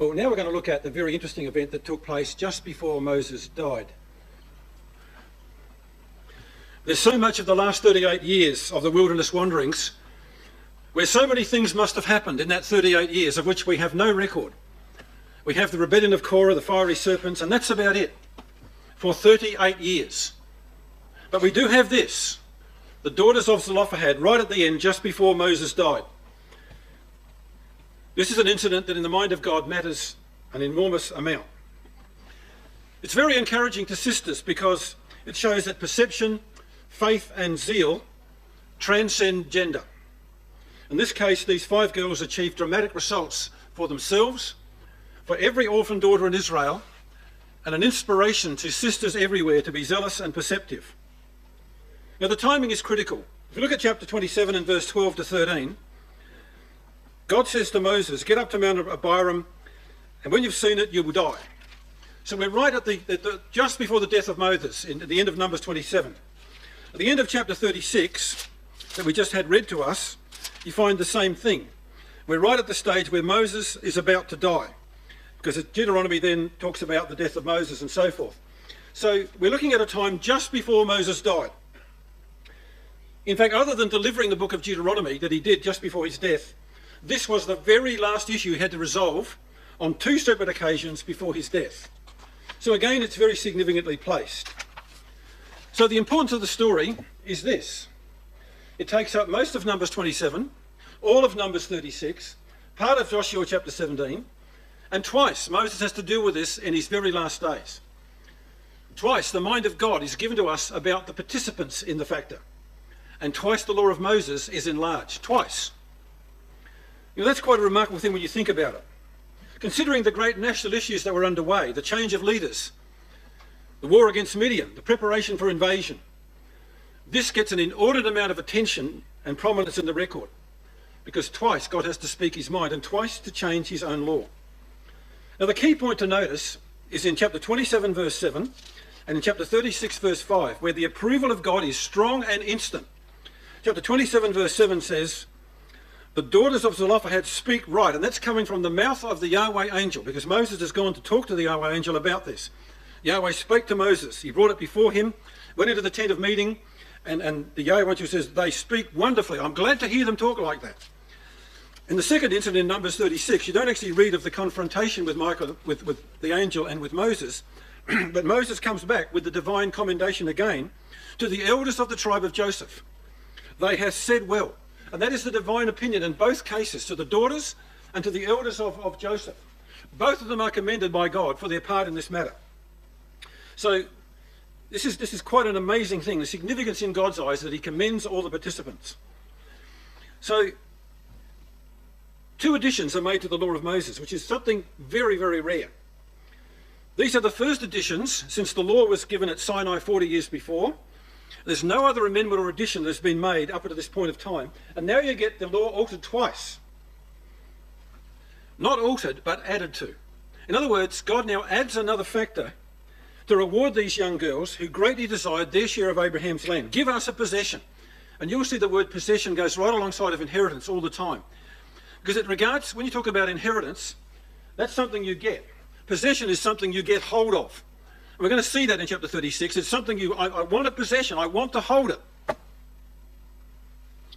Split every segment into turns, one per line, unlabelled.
Well, now we're going to look at the very interesting event that took place just before Moses died. There's so much of the last 38 years of the wilderness wanderings where so many things must have happened in that 38 years of which we have no record. We have the rebellion of Korah, the fiery serpents, and that's about it for 38 years. But we do have this the daughters of Zelophehad right at the end, just before Moses died. This is an incident that, in the mind of God, matters an enormous amount. It's very encouraging to sisters because it shows that perception, faith, and zeal transcend gender. In this case, these five girls achieved dramatic results for themselves, for every orphan daughter in Israel, and an inspiration to sisters everywhere to be zealous and perceptive. Now, the timing is critical. If you look at chapter 27 and verse 12 to 13, God says to Moses, Get up to Mount Abarim, and when you've seen it, you will die. So we're right at the, the just before the death of Moses, in, at the end of Numbers 27. At the end of chapter 36, that we just had read to us, you find the same thing. We're right at the stage where Moses is about to die because Deuteronomy then talks about the death of Moses and so forth. So we're looking at a time just before Moses died. In fact, other than delivering the book of Deuteronomy that he did just before his death, this was the very last issue he had to resolve on two separate occasions before his death. So again, it's very significantly placed. So the importance of the story is this. It takes up most of Numbers 27, all of Numbers 36, part of Joshua chapter 17, and twice Moses has to deal with this in his very last days. Twice the mind of God is given to us about the participants in the factor. And twice the law of Moses is enlarged. Twice. That's quite a remarkable thing when you think about it. Considering the great national issues that were underway, the change of leaders, the war against Midian, the preparation for invasion, this gets an inordinate amount of attention and prominence in the record because twice God has to speak his mind and twice to change his own law. Now, the key point to notice is in chapter 27, verse 7, and in chapter 36, verse 5, where the approval of God is strong and instant. Chapter 27, verse 7 says, The daughters of Zelophehad speak right, and that's coming from the mouth of the Yahweh angel, because Moses has gone to talk to the Yahweh angel about this. Yahweh spoke to Moses, he brought it before him, went into the tent of meeting, and, and the Yahweh angel says, They speak wonderfully. I'm glad to hear them talk like that. In the second incident in Numbers 36, you don't actually read of the confrontation with Michael, with, with the angel and with Moses, but Moses comes back with the divine commendation again to the elders of the tribe of Joseph. They have said well. And that is the divine opinion in both cases, to the daughters and to the elders of, of Joseph. Both of them are commended by God for their part in this matter. So this is, this is quite an amazing thing, the significance in God's eyes that he commends all the participants. So Two additions are made to the law of Moses, which is something very, very rare. These are the first additions since the law was given at Sinai 40 years before. There's no other amendment or addition that's been made up to this point of time. And now you get the law altered twice. Not altered, but added to. In other words, God now adds another factor to reward these young girls who greatly desired their share of Abraham's land. Give us a possession. And you'll see the word possession goes right alongside of inheritance all the time. Because it regards, when you talk about inheritance, that's something you get. Possession is something you get hold of. We're going to see that in chapter 36. It's something you, I, I want a possession, I want to hold it.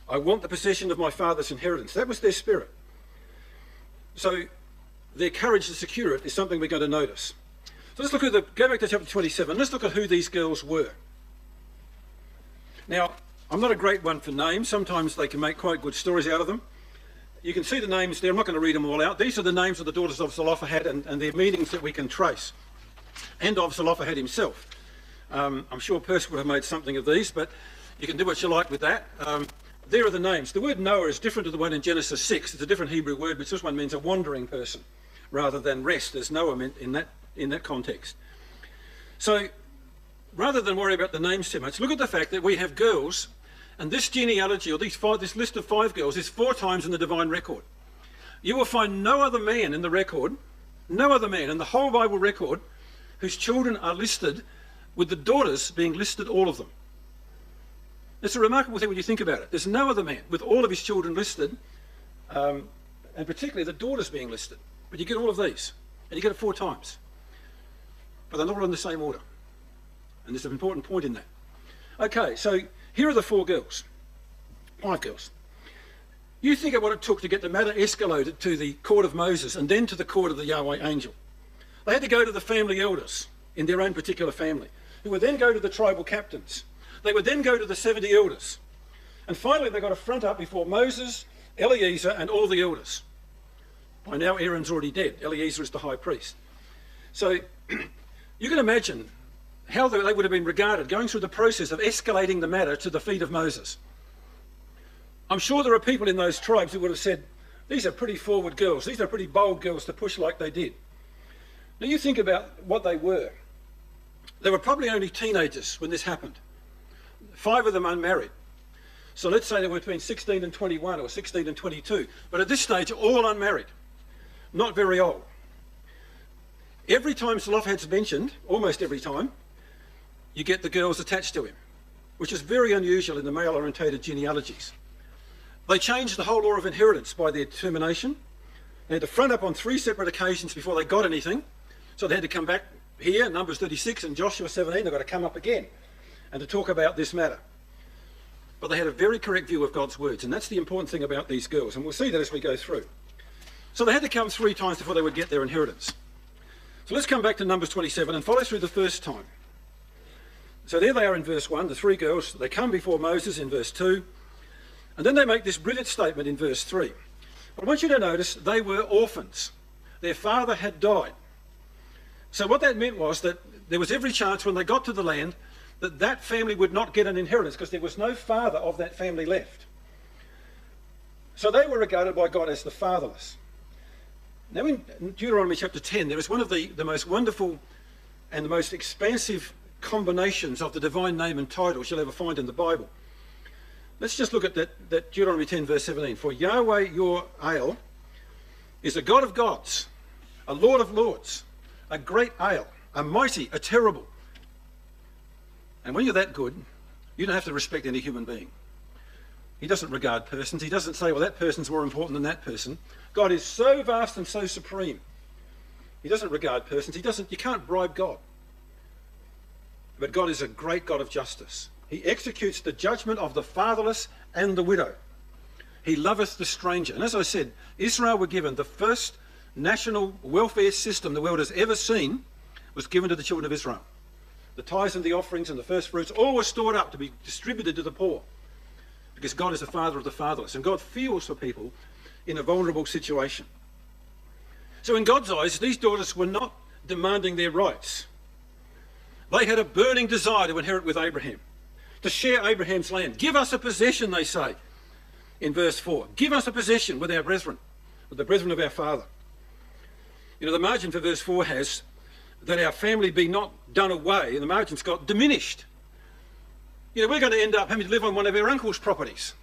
I want the possession of my father's inheritance. That was their spirit. So their courage to secure it is something we're going to notice. So let's look at the, go back to chapter 27. Let's look at who these girls were. Now, I'm not a great one for names. Sometimes they can make quite good stories out of them you can see the names there. I'm not going to read them all out. These are the names of the daughters of Zelophehad and, and their meanings that we can trace, and of Zelophehad himself. Um, I'm sure Percy would have made something of these, but you can do what you like with that. Um, there are the names. The word Noah is different to the one in Genesis 6. It's a different Hebrew word, but this one means a wandering person rather than rest, as Noah meant in that, in that context. So rather than worry about the names too much, look at the fact that we have girls and this genealogy, or these five, this list of five girls, is four times in the divine record. You will find no other man in the record, no other man in the whole Bible record, whose children are listed with the daughters being listed, all of them. It's a remarkable thing when you think about it. There's no other man with all of his children listed, um, and particularly the daughters being listed. But you get all of these, and you get it four times. But they're not all in the same order. And there's an important point in that. Okay, so here are the four girls. Five girls. You think of what it took to get the matter escalated to the court of Moses and then to the court of the Yahweh angel. They had to go to the family elders in their own particular family, who would then go to the tribal captains. They would then go to the 70 elders. And finally, they got a front up before Moses, Eleazar, and all the elders. By now, Aaron's already dead. Eleazar is the high priest. So you can imagine how they would have been regarded going through the process of escalating the matter to the feet of Moses. I'm sure there are people in those tribes who would have said, These are pretty forward girls. These are pretty bold girls to push like they did. Now, you think about what they were. They were probably only teenagers when this happened, five of them unmarried. So let's say they were between 16 and 21 or 16 and 22. But at this stage, all unmarried, not very old. Every time Zelophehad's mentioned, almost every time, you get the girls attached to him, which is very unusual in the male orientated genealogies. They changed the whole law of inheritance by their termination. They had to front up on three separate occasions before they got anything. So they had to come back here, Numbers 36 and Joshua 17, they've got to come up again and to talk about this matter. But they had a very correct view of God's words, and that's the important thing about these girls, and we'll see that as we go through. So they had to come three times before they would get their inheritance. So let's come back to Numbers 27 and follow through the first time. So there they are in verse 1, the three girls. They come before Moses in verse 2, and then they make this brilliant statement in verse 3. But I want you to notice they were orphans. Their father had died. So what that meant was that there was every chance when they got to the land that that family would not get an inheritance because there was no father of that family left. So they were regarded by God as the fatherless. Now in Deuteronomy chapter 10, there is one of the, the most wonderful and the most expansive combinations of the divine name and titles you'll ever find in the Bible. Let's just look at that, that Deuteronomy 10, verse 17. For Yahweh your Ale is a God of gods, a Lord of lords, a great ale, a mighty, a terrible. And when you're that good, you don't have to respect any human being. He doesn't regard persons. He doesn't say, well, that person's more important than that person. God is so vast and so supreme. He doesn't regard persons. He doesn't, you can't bribe God. But God is a great God of justice. He executes the judgment of the fatherless and the widow. He loveth the stranger. And as I said, Israel were given the first national welfare system the world has ever seen was given to the children of Israel. The tithes and the offerings and the first fruits all were stored up to be distributed to the poor because God is the father of the fatherless and God feels for people in a vulnerable situation. So, in God's eyes, these daughters were not demanding their rights. They had a burning desire to inherit with Abraham, to share Abraham's land. Give us a possession, they say in verse 4. Give us a possession with our brethren, with the brethren of our father. You know, the margin for verse 4 has that our family be not done away, and the margin's got diminished. You know, we're going to end up having to live on one of our uncle's properties.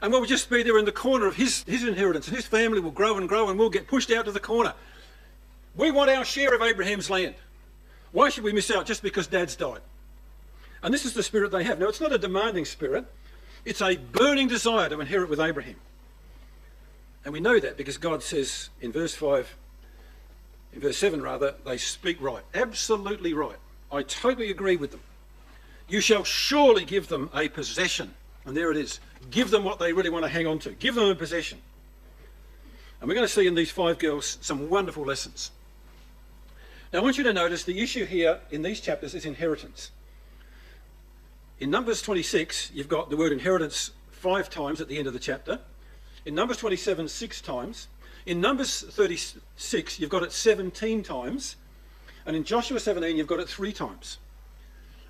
And we'll just be there in the corner of his, his inheritance, and his family will grow and grow, and we'll get pushed out to the corner. We want our share of Abraham's land. Why should we miss out just because dad's died? And this is the spirit they have. Now, it's not a demanding spirit, it's a burning desire to inherit with Abraham. And we know that because God says in verse 5 in verse 7 rather, they speak right. Absolutely right. I totally agree with them. You shall surely give them a possession. And there it is. Give them what they really want to hang on to. Give them a possession. And we're going to see in these five girls some wonderful lessons. Now, I want you to notice the issue here in these chapters is inheritance. In Numbers 26, you've got the word inheritance five times at the end of the chapter. In Numbers 27, six times. In Numbers 36, you've got it 17 times, and in Joshua 17, you've got it three times.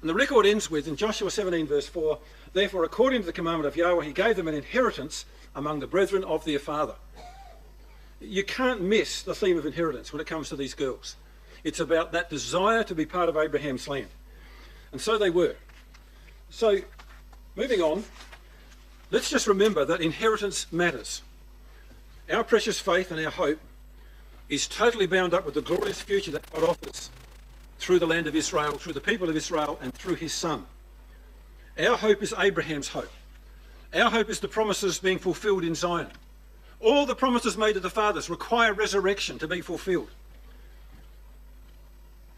And the record ends with, in Joshua 17, verse 4, Therefore, according to the commandment of Yahweh, he gave them an inheritance among the brethren of their father. You can't miss the theme of inheritance when it comes to these girls. It's about that desire to be part of Abraham's land. And so they were. So, moving on, let's just remember that inheritance matters. Our precious faith and our hope is totally bound up with the glorious future that God offers through the land of Israel, through the people of Israel, and through his Son. Our hope is Abraham's hope. Our hope is the promises being fulfilled in Zion. All the promises made to the fathers require resurrection to be fulfilled.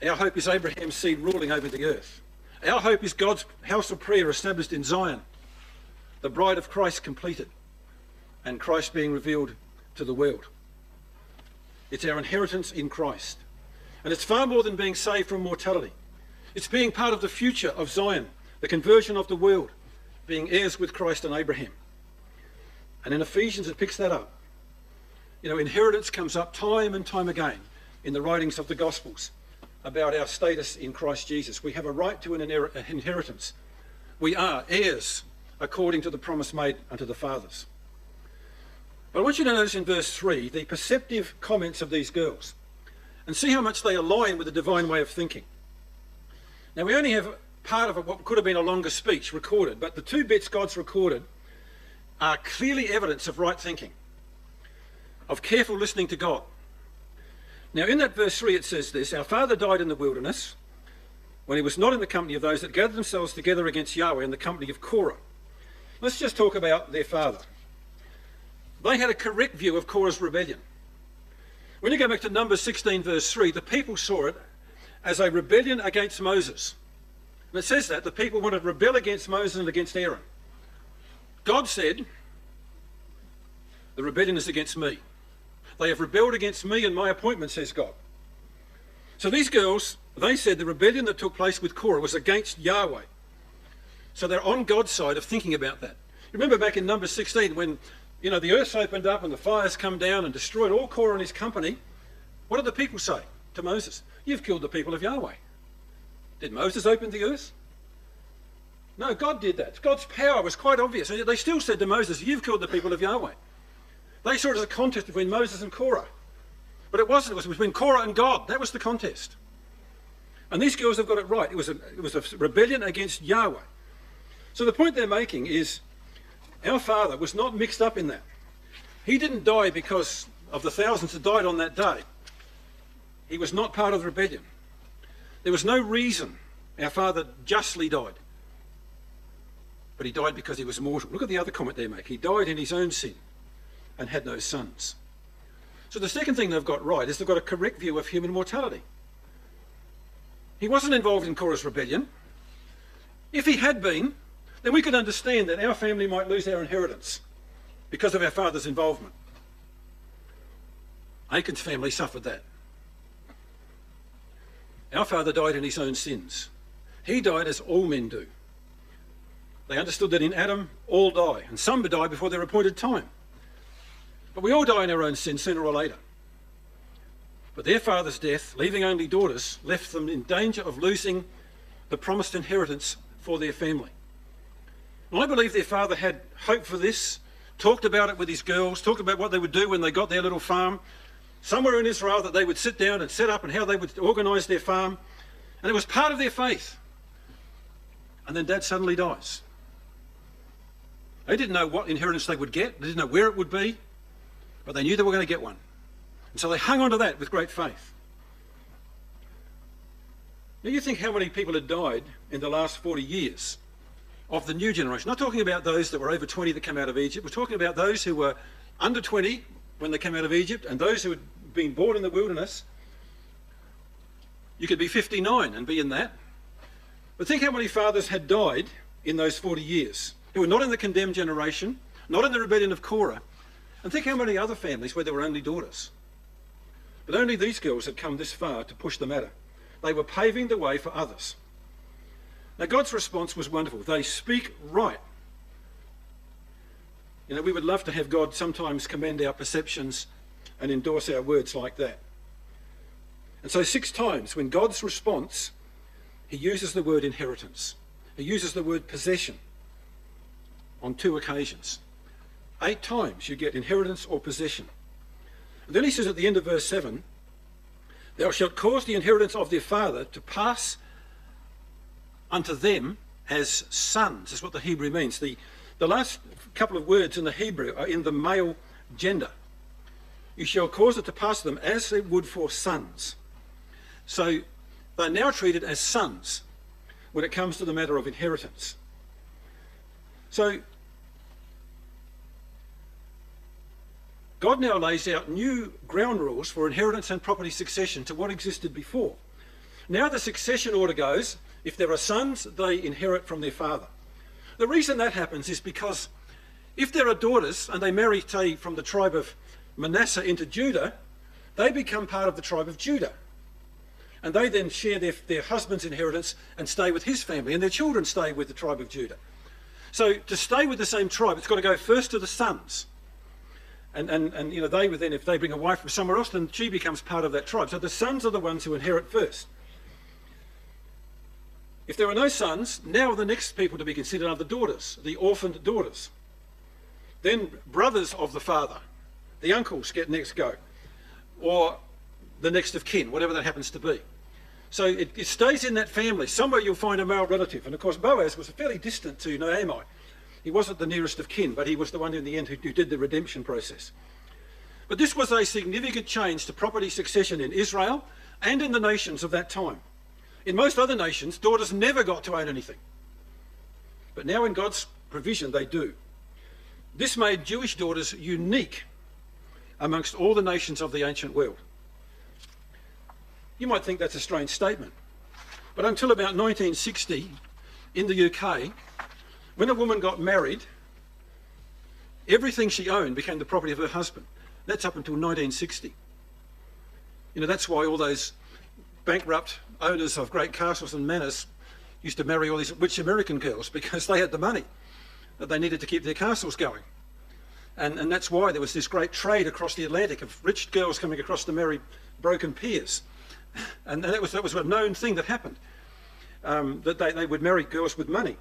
Our hope is Abraham's seed ruling over the earth. Our hope is God's house of prayer established in Zion, the bride of Christ completed, and Christ being revealed to the world. It's our inheritance in Christ. And it's far more than being saved from mortality. It's being part of the future of Zion, the conversion of the world, being heirs with Christ and Abraham. And in Ephesians, it picks that up. You know, inheritance comes up time and time again in the writings of the Gospels about our status in Christ Jesus. We have a right to an inheritance. We are heirs according to the promise made unto the fathers. But I want you to notice in verse 3 the perceptive comments of these girls and see how much they align with the divine way of thinking. Now, we only have part of what could have been a longer speech recorded, but the two bits God's recorded are clearly evidence of right thinking, of careful listening to God. Now, in that verse 3, it says this Our father died in the wilderness when he was not in the company of those that gathered themselves together against Yahweh in the company of Korah. Let's just talk about their father. They had a correct view of Korah's rebellion. When you go back to Numbers 16, verse 3, the people saw it as a rebellion against Moses. And it says that the people wanted to rebel against Moses and against Aaron. God said, The rebellion is against me. They have rebelled against me and my appointment, says God. So these girls, they said the rebellion that took place with Korah was against Yahweh. So they're on God's side of thinking about that. Remember back in Numbers 16 when you know the earth opened up and the fires come down and destroyed all Korah and his company. What did the people say to Moses? You've killed the people of Yahweh. Did Moses open the earth? No, God did that. God's power was quite obvious. And they still said to Moses, You've killed the people of Yahweh. They saw it as a contest between Moses and Korah. But it wasn't. It was between Korah and God. That was the contest. And these girls have got it right. It was a, it was a rebellion against Yahweh. So the point they're making is our father was not mixed up in that. He didn't die because of the thousands that died on that day. He was not part of the rebellion. There was no reason our father justly died. But he died because he was mortal. Look at the other comment they make. He died in his own sin and had no sons. So the second thing they've got right is they've got a correct view of human mortality. He wasn't involved in Korah's rebellion. If he had been, then we could understand that our family might lose our inheritance because of our father's involvement. Achan's family suffered that. Our father died in his own sins. He died as all men do. They understood that in Adam, all die, and some die before their appointed time. But we all die in our own sin sooner or later. But their father's death, leaving only daughters, left them in danger of losing the promised inheritance for their family. I believe their father had hope for this, talked about it with his girls, talked about what they would do when they got their little farm, somewhere in Israel that they would sit down and set up and how they would organise their farm. And it was part of their faith. And then dad suddenly dies. They didn't know what inheritance they would get, they didn't know where it would be, but they knew they were going to get one. And so they hung on to that with great faith. Now you think how many people had died in the last 40 years of the new generation. Not talking about those that were over 20 that came out of Egypt. We're talking about those who were under 20 when they came out of Egypt and those who had been born in the wilderness. You could be 59 and be in that. But think how many fathers had died in those 40 years who were not in the condemned generation, not in the rebellion of Korah, and think how many other families where there were only daughters. But only these girls had come this far to push the matter. They were paving the way for others. Now, God's response was wonderful. They speak right. You know, we would love to have God sometimes commend our perceptions and endorse our words like that. And so, six times when God's response, he uses the word inheritance, he uses the word possession on two occasions. Eight times you get inheritance or possession. And then he says at the end of verse 7 Thou shalt cause the inheritance of their father to pass unto them as sons, is what the Hebrew means. The, the last couple of words in the Hebrew are in the male gender. You shall cause it to pass them as it would for sons. So they're now treated as sons when it comes to the matter of inheritance. So God now lays out new ground rules for inheritance and property succession to what existed before. Now the succession order goes if there are sons, they inherit from their father. The reason that happens is because if there are daughters and they marry, say, from the tribe of Manasseh into Judah, they become part of the tribe of Judah. And they then share their, their husband's inheritance and stay with his family, and their children stay with the tribe of Judah. So to stay with the same tribe, it's got to go first to the sons. And, and, and you know, they would then, if they bring a wife from somewhere else, then she becomes part of that tribe. So the sons are the ones who inherit first. If there are no sons, now the next people to be considered are the daughters, the orphaned daughters. Then brothers of the father, the uncles get next go, or the next of kin, whatever that happens to be. So it, it, stays in that family. Somewhere you'll find a male relative. And of course, Boaz was fairly distant to Naomi. He wasn't the nearest of kin, but he was the one in the end who, who did the redemption process. But this was a significant change to property succession in Israel and in the nations of that time. In most other nations, daughters never got to own anything. But now, in God's provision, they do. This made Jewish daughters unique amongst all the nations of the ancient world. You might think that's a strange statement, but until about 1960 in the UK, when a woman got married, everything she owned became the property of her husband. That's up until 1960. You know, that's why all those bankrupt owners of great castles and manors used to marry all these rich American girls because they had the money that they needed to keep their castles going. And, and that's why there was this great trade across the Atlantic of rich girls coming across to marry broken peers and that was, that was a known thing that happened, um, that they, they would marry girls with money.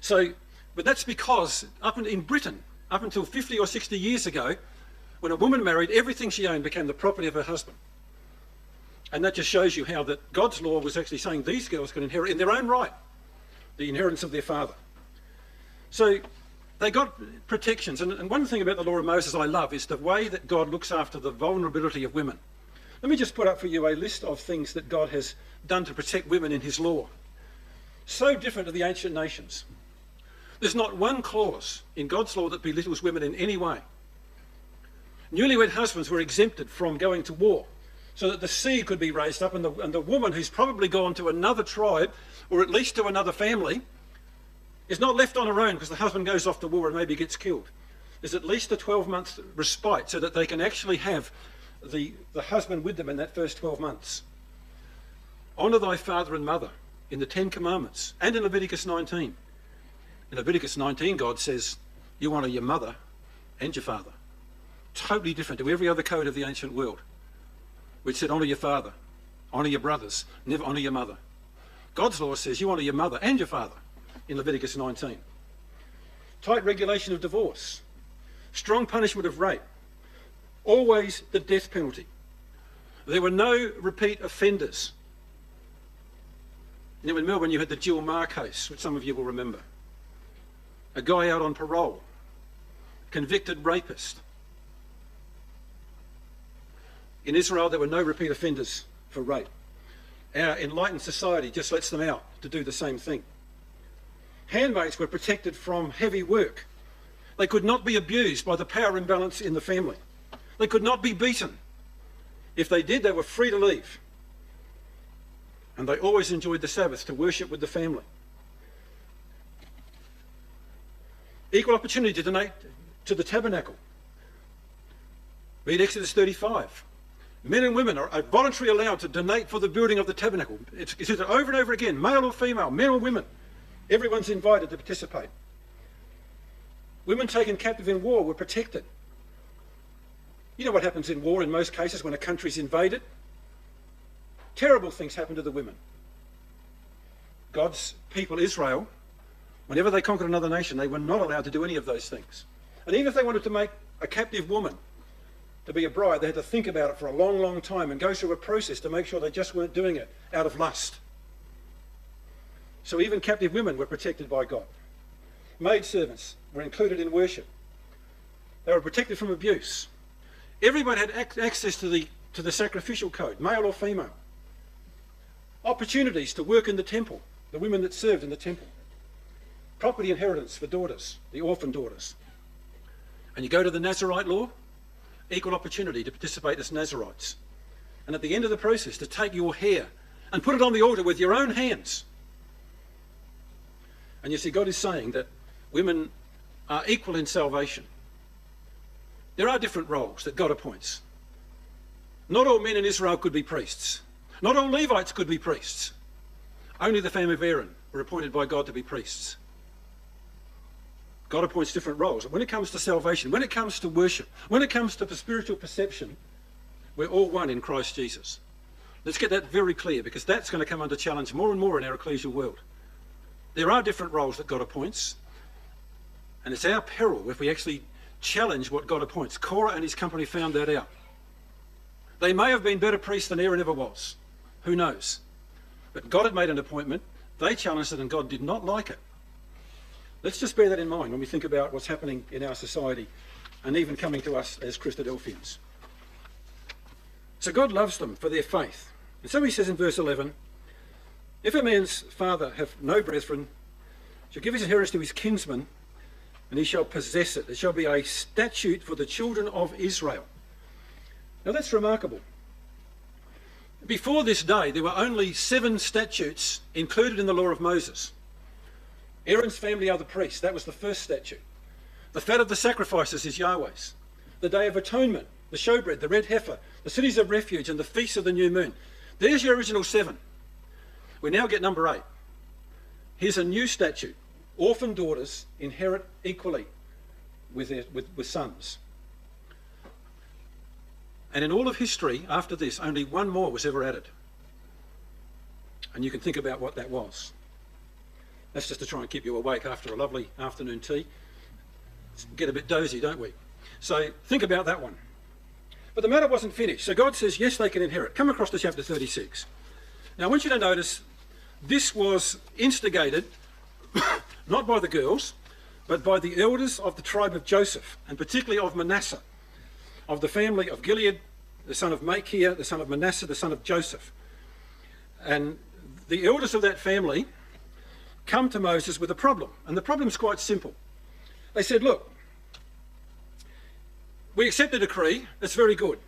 So, but that's because up in, in Britain, up until 50 or 60 years ago, when a woman married, everything she owned became the property of her husband. And that just shows you how that God's law was actually saying these girls can inherit in their own right the inheritance of their father. So they got protections. And, and one thing about the law of Moses I love is the way that God looks after the vulnerability of women. Let me just put up for you a list of things that God has done to protect women in his law. So different to the ancient nations. There's not one clause in God's law that belittles women in any way. Newlywed husbands were exempted from going to war so that the seed could be raised up and the, and the woman who's probably gone to another tribe or at least to another family is not left on her own because the husband goes off to war and maybe gets killed. There's at least a 12 month respite so that they can actually have the, the husband with them in that first 12 months. Honour thy father and mother in the Ten Commandments and in Leviticus 19. In Leviticus 19, God says, You honour your mother and your father. Totally different to every other code of the ancient world, which said, Honour your father, honour your brothers, never honour your mother. God's law says, You honour your mother and your father in Leviticus 19. Tight regulation of divorce, strong punishment of rape, always the death penalty. There were no repeat offenders. Now in Melbourne you had the Jill Meagher case, which some of you will remember. A guy out on parole, convicted rapist. In Israel there were no repeat offenders for rape. Our enlightened society just lets them out to do the same thing. Handmaids were protected from heavy work. They could not be abused by the power imbalance in the family. They could not be beaten. If they did, they were free to leave. And they always enjoyed the Sabbath to worship with the family. Equal opportunity to donate to the tabernacle. Read Exodus 35. Men and women are voluntarily allowed to donate for the building of the tabernacle. It's, it's over and over again, male or female, men or women. Everyone's invited to participate. Women taken captive in war were protected. You know what happens in war in most cases when a country's invaded? Terrible things happen to the women. God's people, Israel, whenever they conquered another nation, they were not allowed to do any of those things. And even if they wanted to make a captive woman to be a bride, they had to think about it for a long, long time and go through a process to make sure they just weren't doing it out of lust. So even captive women were protected by God. Maid servants were included in worship. They were protected from abuse. Everyone had ac access to the, to the sacrificial code, male or female. Opportunities to work in the temple, the women that served in the temple. Property inheritance for daughters, the orphan daughters. And you go to the Nazarite law, equal opportunity to participate as Nazarites. And at the end of the process, to take your hair and put it on the altar with your own hands. And you see, God is saying that women are equal in salvation. There are different roles that God appoints. Not all men in Israel could be priests. Not all Levites could be priests. Only the family of Aaron were appointed by God to be priests. God appoints different roles. When it comes to salvation, when it comes to worship, when it comes to the spiritual perception, we're all one in Christ Jesus. Let's get that very clear because that's going to come under challenge more and more in our ecclesial world. There are different roles that God appoints, and it's our peril if we actually challenge what God appoints. Korah and his company found that out. They may have been better priests than Aaron ever was. Who knows? But God had made an appointment. They challenged it, and God did not like it. Let's just bear that in mind when we think about what's happening in our society and even coming to us as Christadelphians. So God loves them for their faith. And so he says in verse 11 If a man's father have no brethren, shall give his inheritance to his kinsman, and he shall possess it. It shall be a statute for the children of Israel. Now that's remarkable. Before this day, there were only seven statutes included in the law of Moses. Aaron's family are the priests. That was the first statute. The fat of the sacrifices is Yahweh's. The Day of Atonement, the showbread, the red heifer, the cities of refuge, and the feast of the new moon. There's your original seven. We now get number eight. Here's a new statute. Orphan daughters inherit equally with, their, with, with sons. And in all of history, after this, only one more was ever added. And you can think about what that was. That's just to try and keep you awake after a lovely afternoon tea. Get a bit dozy, don't we? So think about that one. But the matter wasn't finished. So God says, yes, they can inherit. Come across to chapter 36. Now I want you to notice this was instigated not by the girls, but by the elders of the tribe of Joseph, and particularly of Manasseh, of the family of Gilead, the son of Machir, the son of Manasseh, the son of Joseph. And the elders of that family come to Moses with a problem. And the problem is quite simple. They said, Look, we accept the decree, it's very good.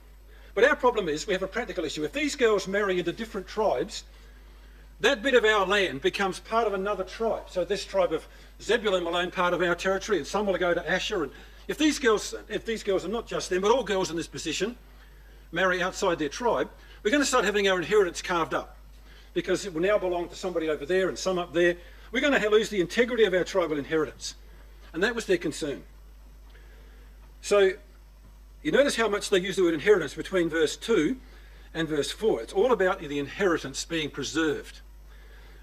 But our problem is we have a practical issue. If these girls marry into different tribes, that bit of our land becomes part of another tribe. So this tribe of Zebulun will own part of our territory, and some will go to Asher. And if these girls, if these girls are not just them, but all girls in this position, marry outside their tribe, we're going to start having our inheritance carved up because it will now belong to somebody over there and some up there. We're going to lose the integrity of our tribal inheritance. And that was their concern. So you notice how much they use the word inheritance between verse 2 and verse 4. It's all about the inheritance being preserved.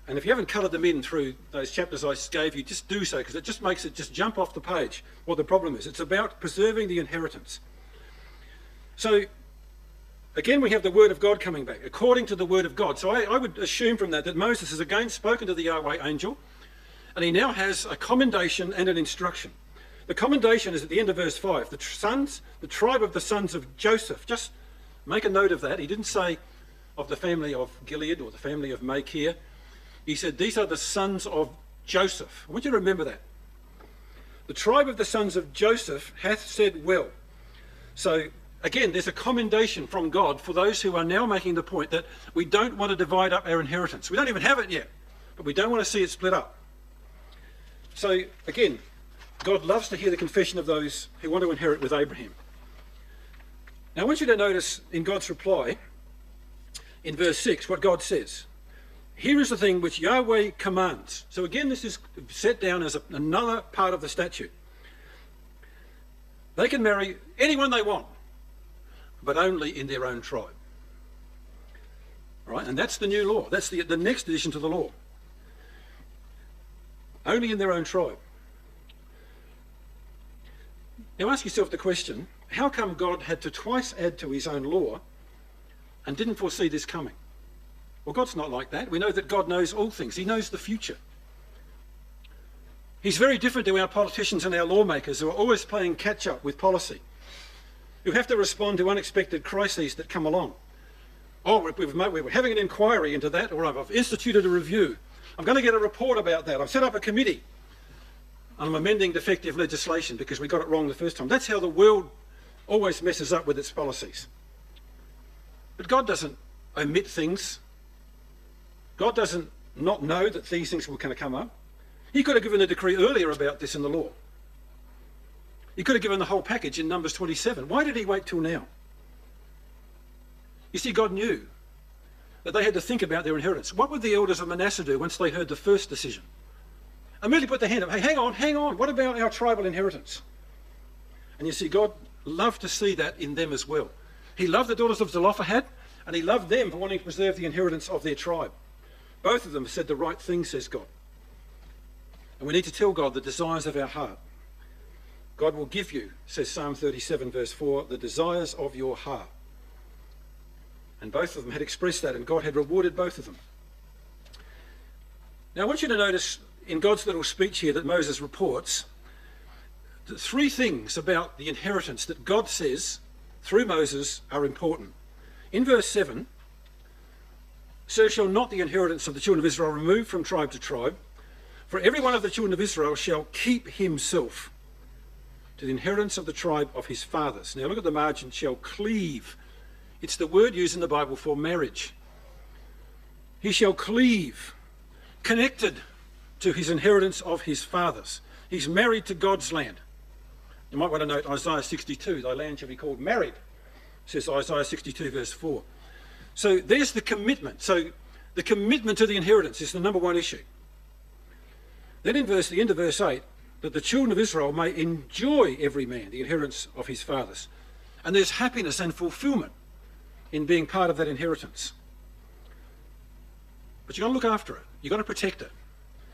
And if you haven't coloured them in through those chapters I gave you, just do so because it just makes it just jump off the page what the problem is. It's about preserving the inheritance. So again, we have the word of God coming back, according to the word of God. So I, I would assume from that that Moses has again spoken to the Yahweh angel, and he now has a commendation and an instruction. The commendation is at the end of verse 5. The sons, the tribe of the sons of Joseph. Just make a note of that. He didn't say of the family of Gilead or the family of Machir. He said, These are the sons of Joseph. I want you to remember that. The tribe of the sons of Joseph hath said well. So, again, there's a commendation from God for those who are now making the point that we don't want to divide up our inheritance. We don't even have it yet, but we don't want to see it split up. So, again, God loves to hear the confession of those who want to inherit with Abraham. Now, I want you to notice in God's reply, in verse 6, what God says. Here is the thing which Yahweh commands. So again, this is set down as a, another part of the statute. They can marry anyone they want, but only in their own tribe. Right? And that's the new law. That's the, the next addition to the law. Only in their own tribe. Now ask yourself the question, how come God had to twice add to his own law and didn't foresee this coming? Well, God's not like that. We know that God knows all things. He knows the future. He's very different to our politicians and our lawmakers who are always playing catch up with policy, who have to respond to unexpected crises that come along. Oh, we've we're having an inquiry into that, or I've instituted a review. I'm going to get a report about that. I've set up a committee. And I'm amending defective legislation because we got it wrong the first time. That's how the world always messes up with its policies. But God doesn't omit things. God doesn't not know that these things were going to come up. He could have given a decree earlier about this in the law. He could have given the whole package in Numbers 27. Why did he wait till now? You see, God knew that they had to think about their inheritance. What would the elders of Manasseh do once they heard the first decision? Immediately put their hand up. Hey, hang on, hang on. What about our tribal inheritance? And you see, God loved to see that in them as well. He loved the daughters of Zelophehad, and he loved them for wanting to preserve the inheritance of their tribe. Both of them said the right thing, says God. And we need to tell God the desires of our heart. God will give you, says Psalm 37, verse 4, the desires of your heart. And both of them had expressed that, and God had rewarded both of them. Now, I want you to notice in God's little speech here that Moses reports three things about the inheritance that God says through Moses are important. In verse 7, so shall not the inheritance of the children of Israel remove from tribe to tribe, for every one of the children of Israel shall keep himself to the inheritance of the tribe of his fathers. Now look at the margin, shall cleave. It's the word used in the Bible for marriage. He shall cleave, connected to his inheritance of his fathers. He's married to God's land. You might want to note Isaiah 62, thy land shall be called married, says Isaiah 62, verse 4. So there's the commitment. So the commitment to the inheritance is the number one issue. Then in verse, the end of verse 8, that the children of Israel may enjoy every man the inheritance of his fathers. And there's happiness and fulfillment in being part of that inheritance. But you've got to look after it. You've got to protect it.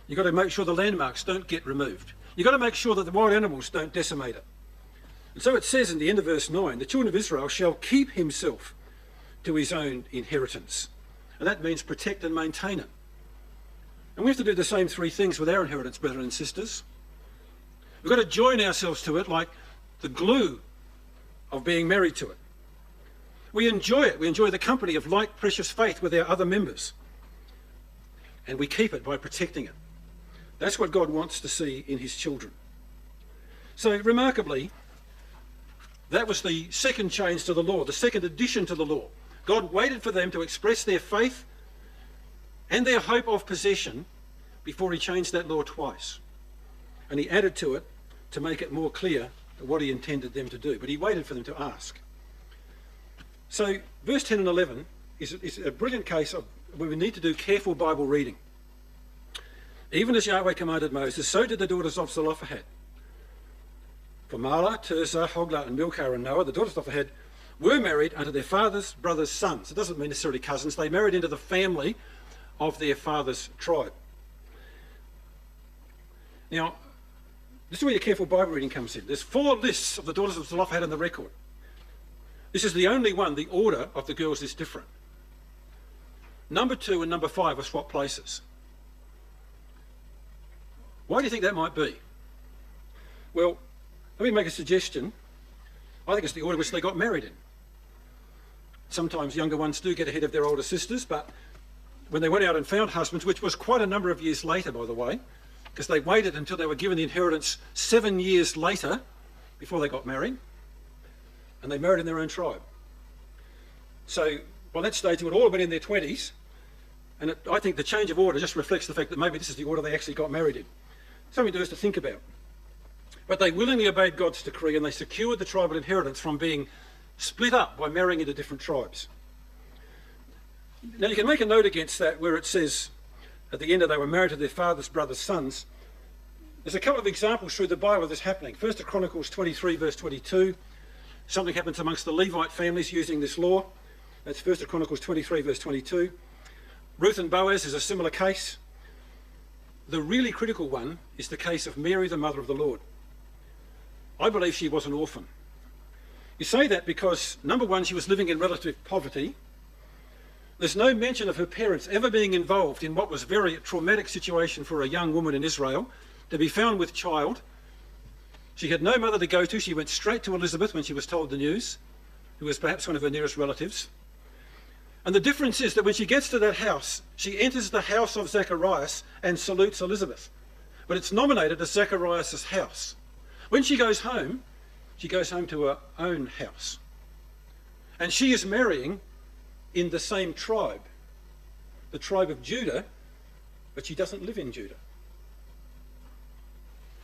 You've got to make sure the landmarks don't get removed. You've got to make sure that the wild animals don't decimate it. And so it says in the end of verse 9, the children of Israel shall keep himself to his own inheritance. And that means protect and maintain it. And we have to do the same three things with our inheritance, brethren and sisters. We've got to join ourselves to it like the glue of being married to it. We enjoy it. We enjoy the company of like precious faith with our other members. And we keep it by protecting it. That's what God wants to see in his children. So, remarkably, that was the second change to the law, the second addition to the law. God waited for them to express their faith and their hope of possession before he changed that law twice. And he added to it to make it more clear what he intended them to do. But he waited for them to ask. So, verse 10 and 11 is, is a brilliant case of where we need to do careful Bible reading. Even as Yahweh commanded Moses, so did the daughters of Zelophehad. For Mahlah, Tirzah, Hoglah, and Milcah and Noah, the daughters of Zelophehad, were married unto their father's brother's sons. It doesn't mean necessarily cousins. They married into the family of their father's tribe. Now, this is where your careful Bible reading comes in. There's four lists of the daughters of Zelophehad in the record. This is the only one, the order of the girls is different. Number two and number five are swap places. Why do you think that might be? Well, let me make a suggestion. I think it's the order which they got married in. Sometimes younger ones do get ahead of their older sisters, but when they went out and found husbands, which was quite a number of years later, by the way, because they waited until they were given the inheritance seven years later before they got married, and they married in their own tribe. So by that stage, they would all have been in their 20s, and it, I think the change of order just reflects the fact that maybe this is the order they actually got married in. Something to us to think about. But they willingly obeyed God's decree and they secured the tribal inheritance from being split up by marrying into different tribes. Now you can make a note against that where it says at the end of they were married to their father's brother's sons. There's a couple of examples through the Bible of this happening. First, of Chronicles 23, verse 22. Something happens amongst the Levite families using this law. That's First of Chronicles 23, verse 22. Ruth and Boaz is a similar case. The really critical one is the case of Mary, the mother of the Lord. I believe she was an orphan. You say that because, number one, she was living in relative poverty. There's no mention of her parents ever being involved in what was a very traumatic situation for a young woman in Israel to be found with child. She had no mother to go to. She went straight to Elizabeth when she was told the news, who was perhaps one of her nearest relatives. And the difference is that when she gets to that house, she enters the house of Zacharias and salutes Elizabeth. But it's nominated as Zacharias' house. When she goes home, She goes home to her own house. And she is marrying in the same tribe, the tribe of Judah, but she doesn't live in Judah.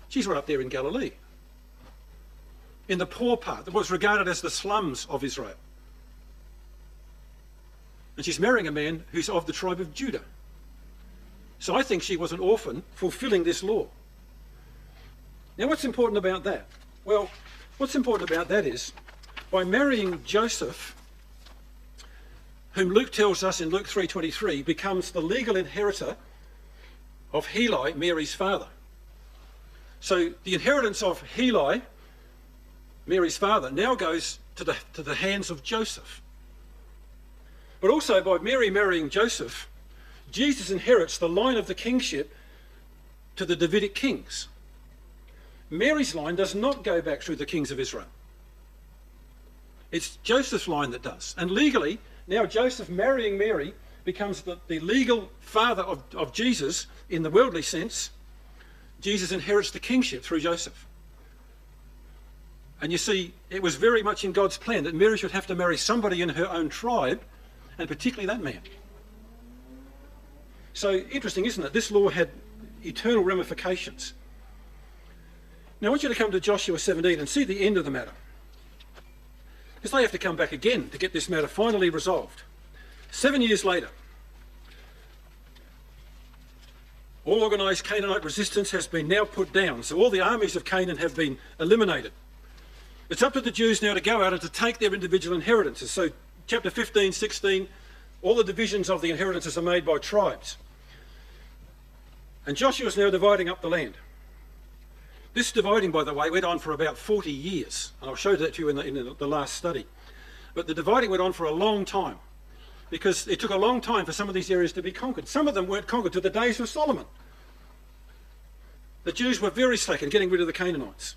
She's right up there in Galilee, in the poor part that was regarded as the slums of Israel. And she's marrying a man who's of the tribe of Judah. So I think she was an orphan fulfilling this law. Now, what's important about that? Well, what's important about that is by marrying Joseph, whom Luke tells us in Luke 3:23 becomes the legal inheritor of Heli, Mary's father. So the inheritance of Heli, Mary's father, now goes to the, to the hands of Joseph. But also by Mary marrying Joseph, Jesus inherits the line of the kingship to the Davidic kings. Mary's line does not go back through the kings of Israel. It's Joseph's line that does. And legally, now Joseph marrying Mary becomes the, the legal father of, of Jesus in the worldly sense. Jesus inherits the kingship through Joseph. And you see, it was very much in God's plan that Mary should have to marry somebody in her own tribe and particularly that man. So interesting, isn't it? This law had eternal ramifications. Now I want you to come to Joshua 17 and see the end of the matter. Because they have to come back again to get this matter finally resolved. Seven years later, all organised Canaanite resistance has been now put down, so all the armies of Canaan have been eliminated. It's up to the Jews now to go out and to take their individual inheritances. So chapter 15, 16, all the divisions of the inheritances are made by tribes. And Joshua is now dividing up the land. This dividing, by the way, went on for about 40 years. And I'll show that to you in the, in the last study. But the dividing went on for a long time because it took a long time for some of these areas to be conquered. Some of them weren't conquered to the days of Solomon. The Jews were very slack in getting rid of the Canaanites.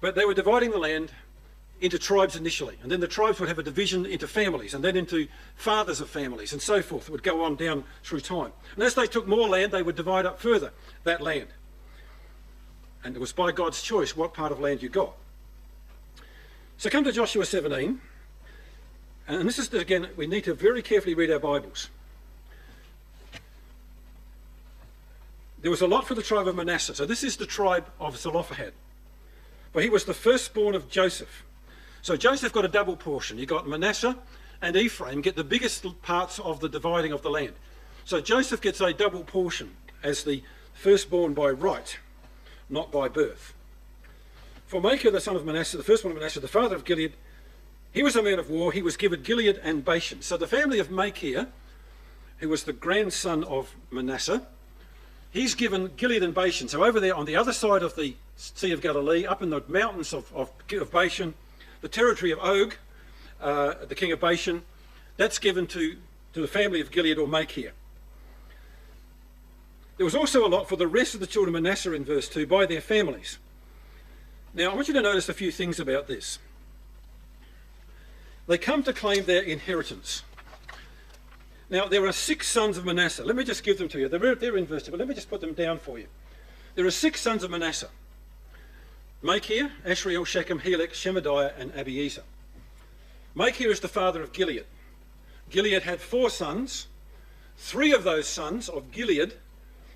But they were dividing the land into tribes initially, and then the tribes would have a division into families, and then into fathers of families, and so forth. It would go on down through time. And as they took more land, they would divide up further that land. And it was by God's choice what part of land you got. So come to Joshua 17, and this is, again, we need to very carefully read our Bibles. There was a lot for the tribe of Manasseh. So this is the tribe of Zelophehad. For he was the firstborn of Joseph. So Joseph got a double portion. You got Manasseh and Ephraim get the biggest parts of the dividing of the land. So Joseph gets a double portion as the firstborn by right, not by birth. For Machir, the son of Manasseh, the firstborn of Manasseh, the father of Gilead, he was a man of war. He was given Gilead and Bashan. So the family of Machir, who was the grandson of Manasseh, he's given Gilead and Bashan. So over there on the other side of the Sea of Galilee, up in the mountains of, of, of Bashan, the territory of Og, uh, the king of Bashan, that's given to, to the family of Gilead or Machir. There was also a lot for the rest of the children of Manasseh in verse 2 by their families. Now, I want you to notice a few things about this. They come to claim their inheritance. Now, there are six sons of Manasseh. Let me just give them to you. They're, they're in verse 2, but let me just put them down for you. There are six sons of Manasseh. Machir, Ashriel, Shechem, Helek, Shemaiah, and Abiezer. Machir is the father of Gilead. Gilead had four sons. Three of those sons of Gilead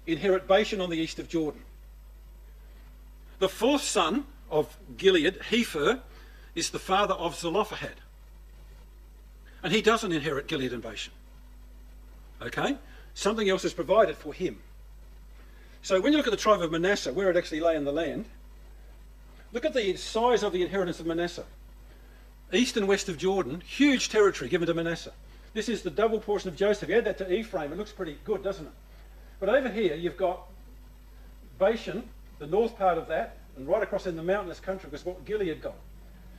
inherit Bashan on the east of Jordan. The fourth son of Gilead, Hepher, is the father of Zelophehad. And he doesn't inherit Gilead and Bashan. Okay? Something else is provided for him. So when you look at the tribe of Manasseh, where it actually lay in the land, Look at the size of the inheritance of Manasseh. East and west of Jordan, huge territory given to Manasseh. This is the double portion of Joseph. You add that to Ephraim, it looks pretty good, doesn't it? But over here, you've got Bashan, the north part of that, and right across in the mountainous country was what Gilead got.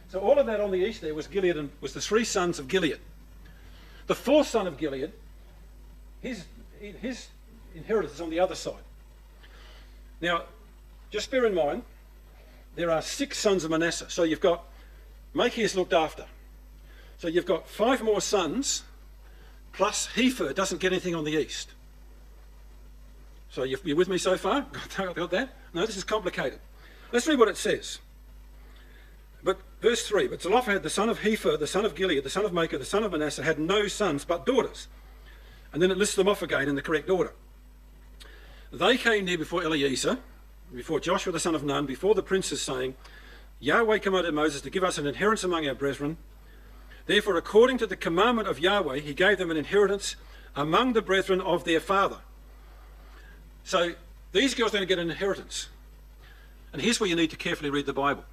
So all of that on the east there was Gilead and was the three sons of Gilead. The fourth son of Gilead, his, his inheritance is on the other side. Now, just bear in mind, there are six sons of Manasseh. So you've got Machir's looked after. So you've got five more sons, plus Hepher doesn't get anything on the east. So you're with me so far? Got that? No, this is complicated. Let's read what it says. But verse 3 But Zelophehad, the son of Hepher, the son of Gilead, the son of Machir, the son of Manasseh, had no sons but daughters. And then it lists them off again in the correct order. They came near before Eleazar, before Joshua the son of Nun, before the princes, saying, Yahweh commanded Moses to give us an inheritance among our brethren. Therefore, according to the commandment of Yahweh, he gave them an inheritance among the brethren of their father. So these girls are going to get an inheritance. And here's where you need to carefully read the Bible.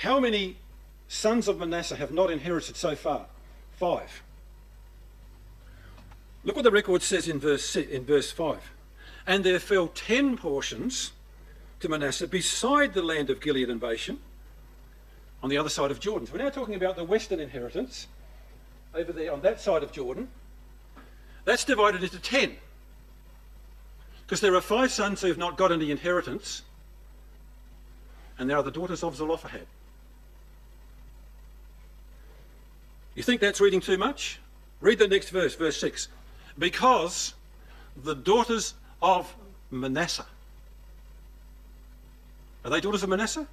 How many sons of Manasseh have not inherited so far? Five. Look what the record says in verse, in verse 5. And there fell ten portions to Manasseh beside the land of Gilead and Bashan on the other side of Jordan. So we're now talking about the western inheritance over there on that side of Jordan. That's divided into ten. Because there are five sons who have not got any inheritance, and they are the daughters of Zelophehad. You think that's reading too much? Read the next verse, verse 6. Because the daughters of Manasseh. Are they daughters of Manasseh?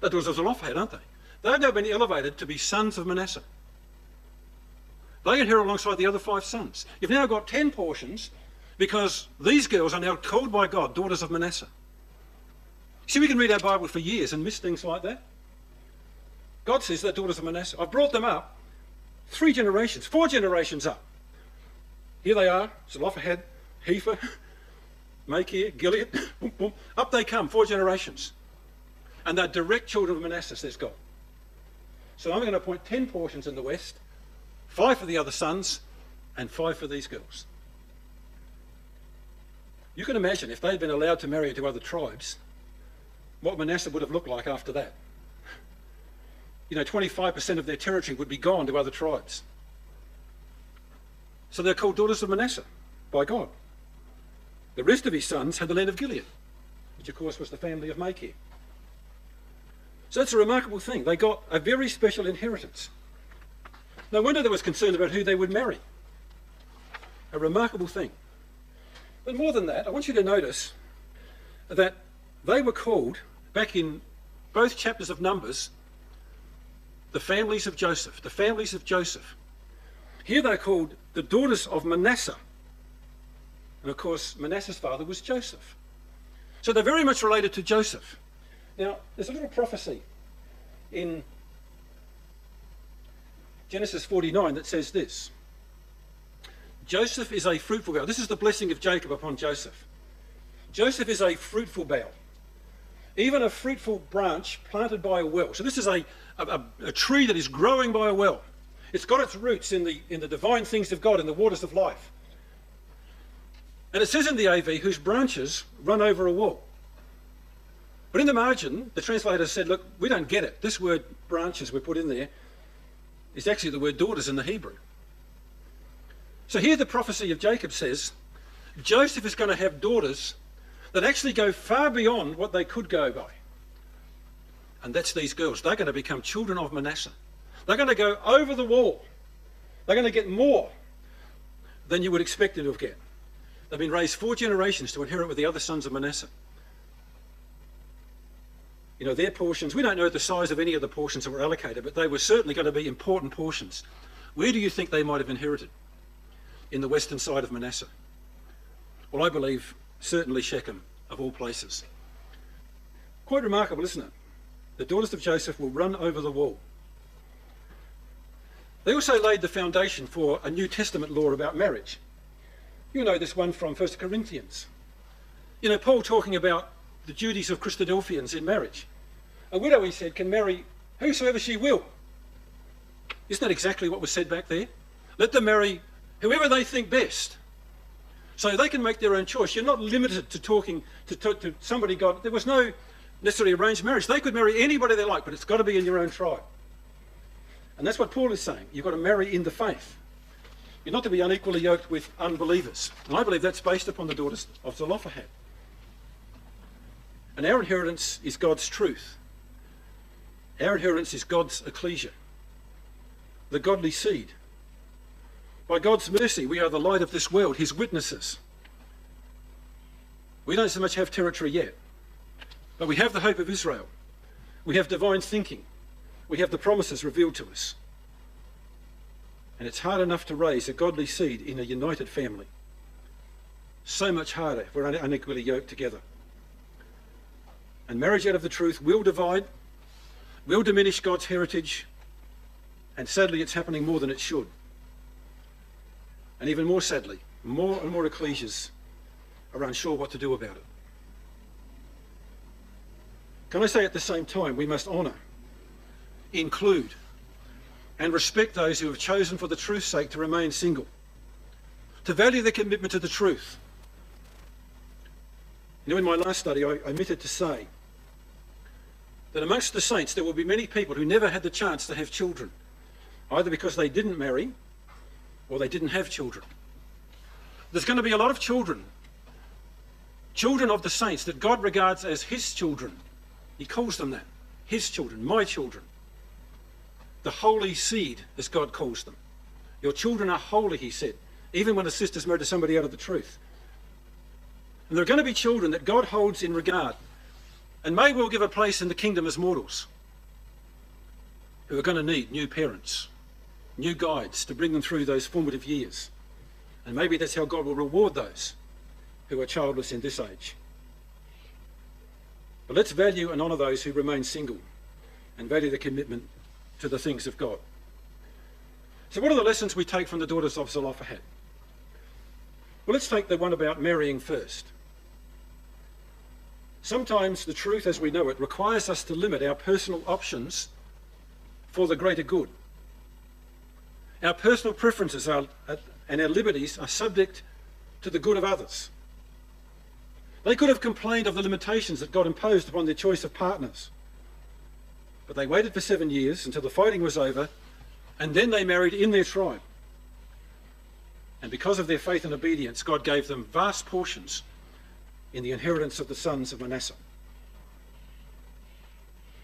They're daughters of Zelophehad, aren't they? They've now been elevated to be sons of Manasseh. They inherit alongside the other five sons. You've now got ten portions because these girls are now called by God daughters of Manasseh. See, we can read our Bible for years and miss things like that. God says they're daughters of Manasseh. I've brought them up three generations, four generations up. Here they are, Zelophehad, Hepher, Machir, Gilead, boom, boom. Up they come, four generations. And they're direct children of Manasseh, says God. So I'm going to appoint ten portions in the west, five for the other sons, and five for these girls. You can imagine if they'd been allowed to marry into other tribes, what Manasseh would have looked like after that you know, 25% of their territory would be gone to other tribes. So they're called daughters of Manasseh by God. The rest of his sons had the land of Gilead, which of course was the family of Machir. So it's a remarkable thing. They got a very special inheritance. No wonder there was concern about who they would marry. A remarkable thing. But more than that, I want you to notice that they were called, back in both chapters of Numbers, the families of Joseph, the families of Joseph. Here they're called the daughters of Manasseh. And of course, Manasseh's father was Joseph. So they're very much related to Joseph. Now, there's a little prophecy in Genesis 49 that says this Joseph is a fruitful bough. This is the blessing of Jacob upon Joseph. Joseph is a fruitful bough, even a fruitful branch planted by a well. So this is a, a, a, tree that is growing by a well. It's got its roots in the, in the divine things of God, in the waters of life. And it says in the AV, whose branches run over a wall. But in the margin, the translator said, look, we don't get it. This word branches we put in there is actually the word daughters in the Hebrew. So here the prophecy of Jacob says, Joseph is going to have daughters that actually go far beyond what they could go by and that's these girls. They're going to become children of Manasseh. They're going to go over the wall. They're going to get more than you would expect them to get. They've been raised four generations to inherit with the other sons of Manasseh. You know, their portions, we don't know the size of any of the portions that were allocated, but they were certainly going to be important portions. Where do you think they might have inherited? In the western side of Manasseh. Well, I believe certainly Shechem, of all places. Quite remarkable, isn't it? the daughters of Joseph will run over the wall. They also laid the foundation for a New Testament law about marriage. You know this one from 1 Corinthians. You know, Paul talking about the duties of Christadelphians in marriage. A widow, he said, can marry whosoever she will. Isn't that exactly what was said back there? Let them marry whoever they think best. So they can make their own choice. You're not limited to talking to, to, to somebody God. There was no necessarily arranged marriage. They could marry anybody they like, but it's got to be in your own tribe. And that's what Paul is saying. You've got to marry in the faith. You're not to be unequally yoked with unbelievers. And I believe that's based upon the daughters of Zelophehad. And our inheritance is God's truth. Our inheritance is God's ecclesia, the godly seed. By God's mercy, we are the light of this world, his witnesses. We don't so much have territory yet, But we have the hope of Israel. We have divine thinking. We have the promises revealed to us. And it's hard enough to raise a godly seed in a united family. So much harder if we're unequally yoked together. And marriage out of the truth will divide, will diminish God's heritage, and sadly it's happening more than it should. And even more sadly, more and more ecclesias are unsure what to do about it. Can I say at the same time, we must honour, include, and respect those who have chosen for the truth's sake to remain single, to value their commitment to the truth. You know, in my last study, I omitted to say that amongst the saints there will be many people who never had the chance to have children, either because they didn't marry or they didn't have children. There's going to be a lot of children, children of the saints that God regards as his children. He calls them that. His children, my children. The holy seed, as God calls them. Your children are holy, he said, even when a sister's married to somebody out of the truth. And there are going to be children that God holds in regard and may well give a place in the kingdom as mortals who are going to need new parents, new guides to bring them through those formative years. And maybe that's how God will reward those who are childless in this age. But let's value and honour those who remain single and value the commitment to the things of God. So, what are the lessons we take from the daughters of Zelophehad? Well, let's take the one about marrying first. Sometimes the truth as we know it requires us to limit our personal options for the greater good. Our personal preferences are, uh, and our liberties are subject to the good of others. They could have complained of the limitations that God imposed upon their choice of partners. But they waited for seven years until the fighting was over, and then they married in their tribe. And because of their faith and obedience, God gave them vast portions in the inheritance of the sons of Manasseh.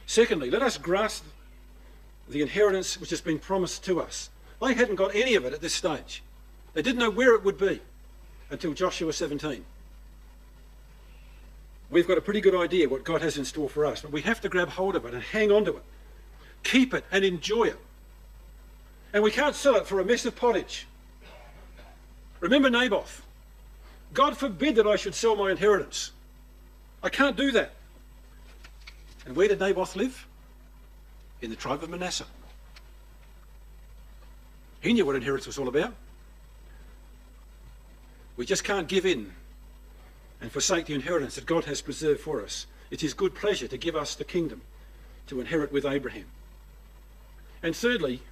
Secondly, let us grasp the inheritance which has been promised to us. They hadn't got any of it at this stage. They didn't know where it would be until Joshua 17 we've got a pretty good idea what God has in store for us, but we have to grab hold of it and hang on to it, keep it and enjoy it. And we can't sell it for a mess of pottage. Remember Naboth. God forbid that I should sell my inheritance. I can't do that. And where did Naboth live? In the tribe of Manasseh. He knew what inheritance was all about. We just can't give in and forsake the inheritance that God has preserved for us. It's his good pleasure to give us the kingdom to inherit with Abraham. And thirdly,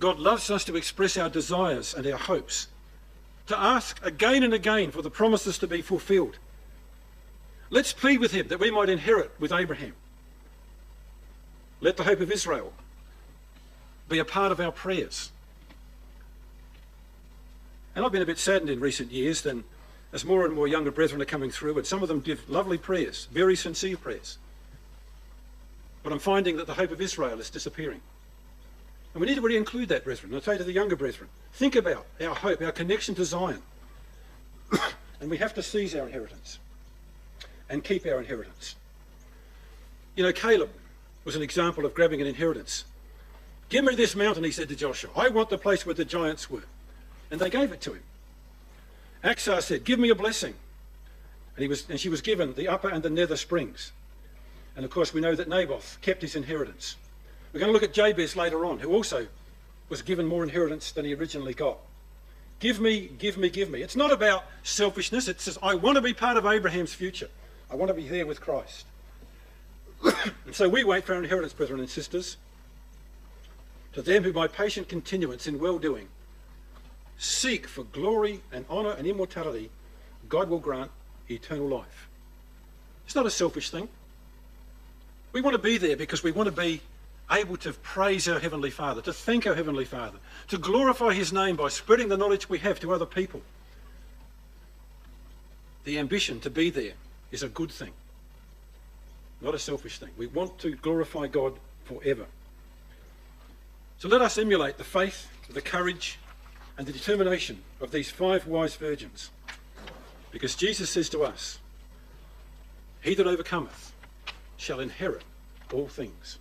God loves us to express our desires and our hopes, to ask again and again for the promises to be fulfilled. Let's plead with him that we might inherit with Abraham. Let the hope of Israel be a part of our prayers. And I've been a bit saddened in recent years then as more and more younger brethren are coming through, and some of them give lovely prayers, very sincere prayers. But I'm finding that the hope of Israel is disappearing. And we need to really include that, brethren. I say to the younger brethren, think about our hope, our connection to Zion. and we have to seize our inheritance and keep our inheritance. You know, Caleb was an example of grabbing an inheritance. Give me this mountain, he said to Joshua. I want the place where the giants were. And they gave it to him. Achsah said, Give me a blessing. And, he was, and she was given the upper and the nether springs. And of course, we know that Naboth kept his inheritance. We're going to look at Jabez later on, who also was given more inheritance than he originally got. Give me, give me, give me. It's not about selfishness. It says, I want to be part of Abraham's future. I want to be there with Christ. and so we wait for our inheritance, brethren and sisters. To them who by patient continuance in well doing seek for glory and honour and immortality, God will grant eternal life. It's not a selfish thing. We want to be there because we want to be able to praise our Heavenly Father, to thank our Heavenly Father, to glorify His name by spreading the knowledge we have to other people. The ambition to be there is a good thing, not a selfish thing. We want to glorify God forever. So let us emulate the faith, the courage, and the determination of these five wise virgins. Because Jesus says to us, He that overcometh shall inherit all things.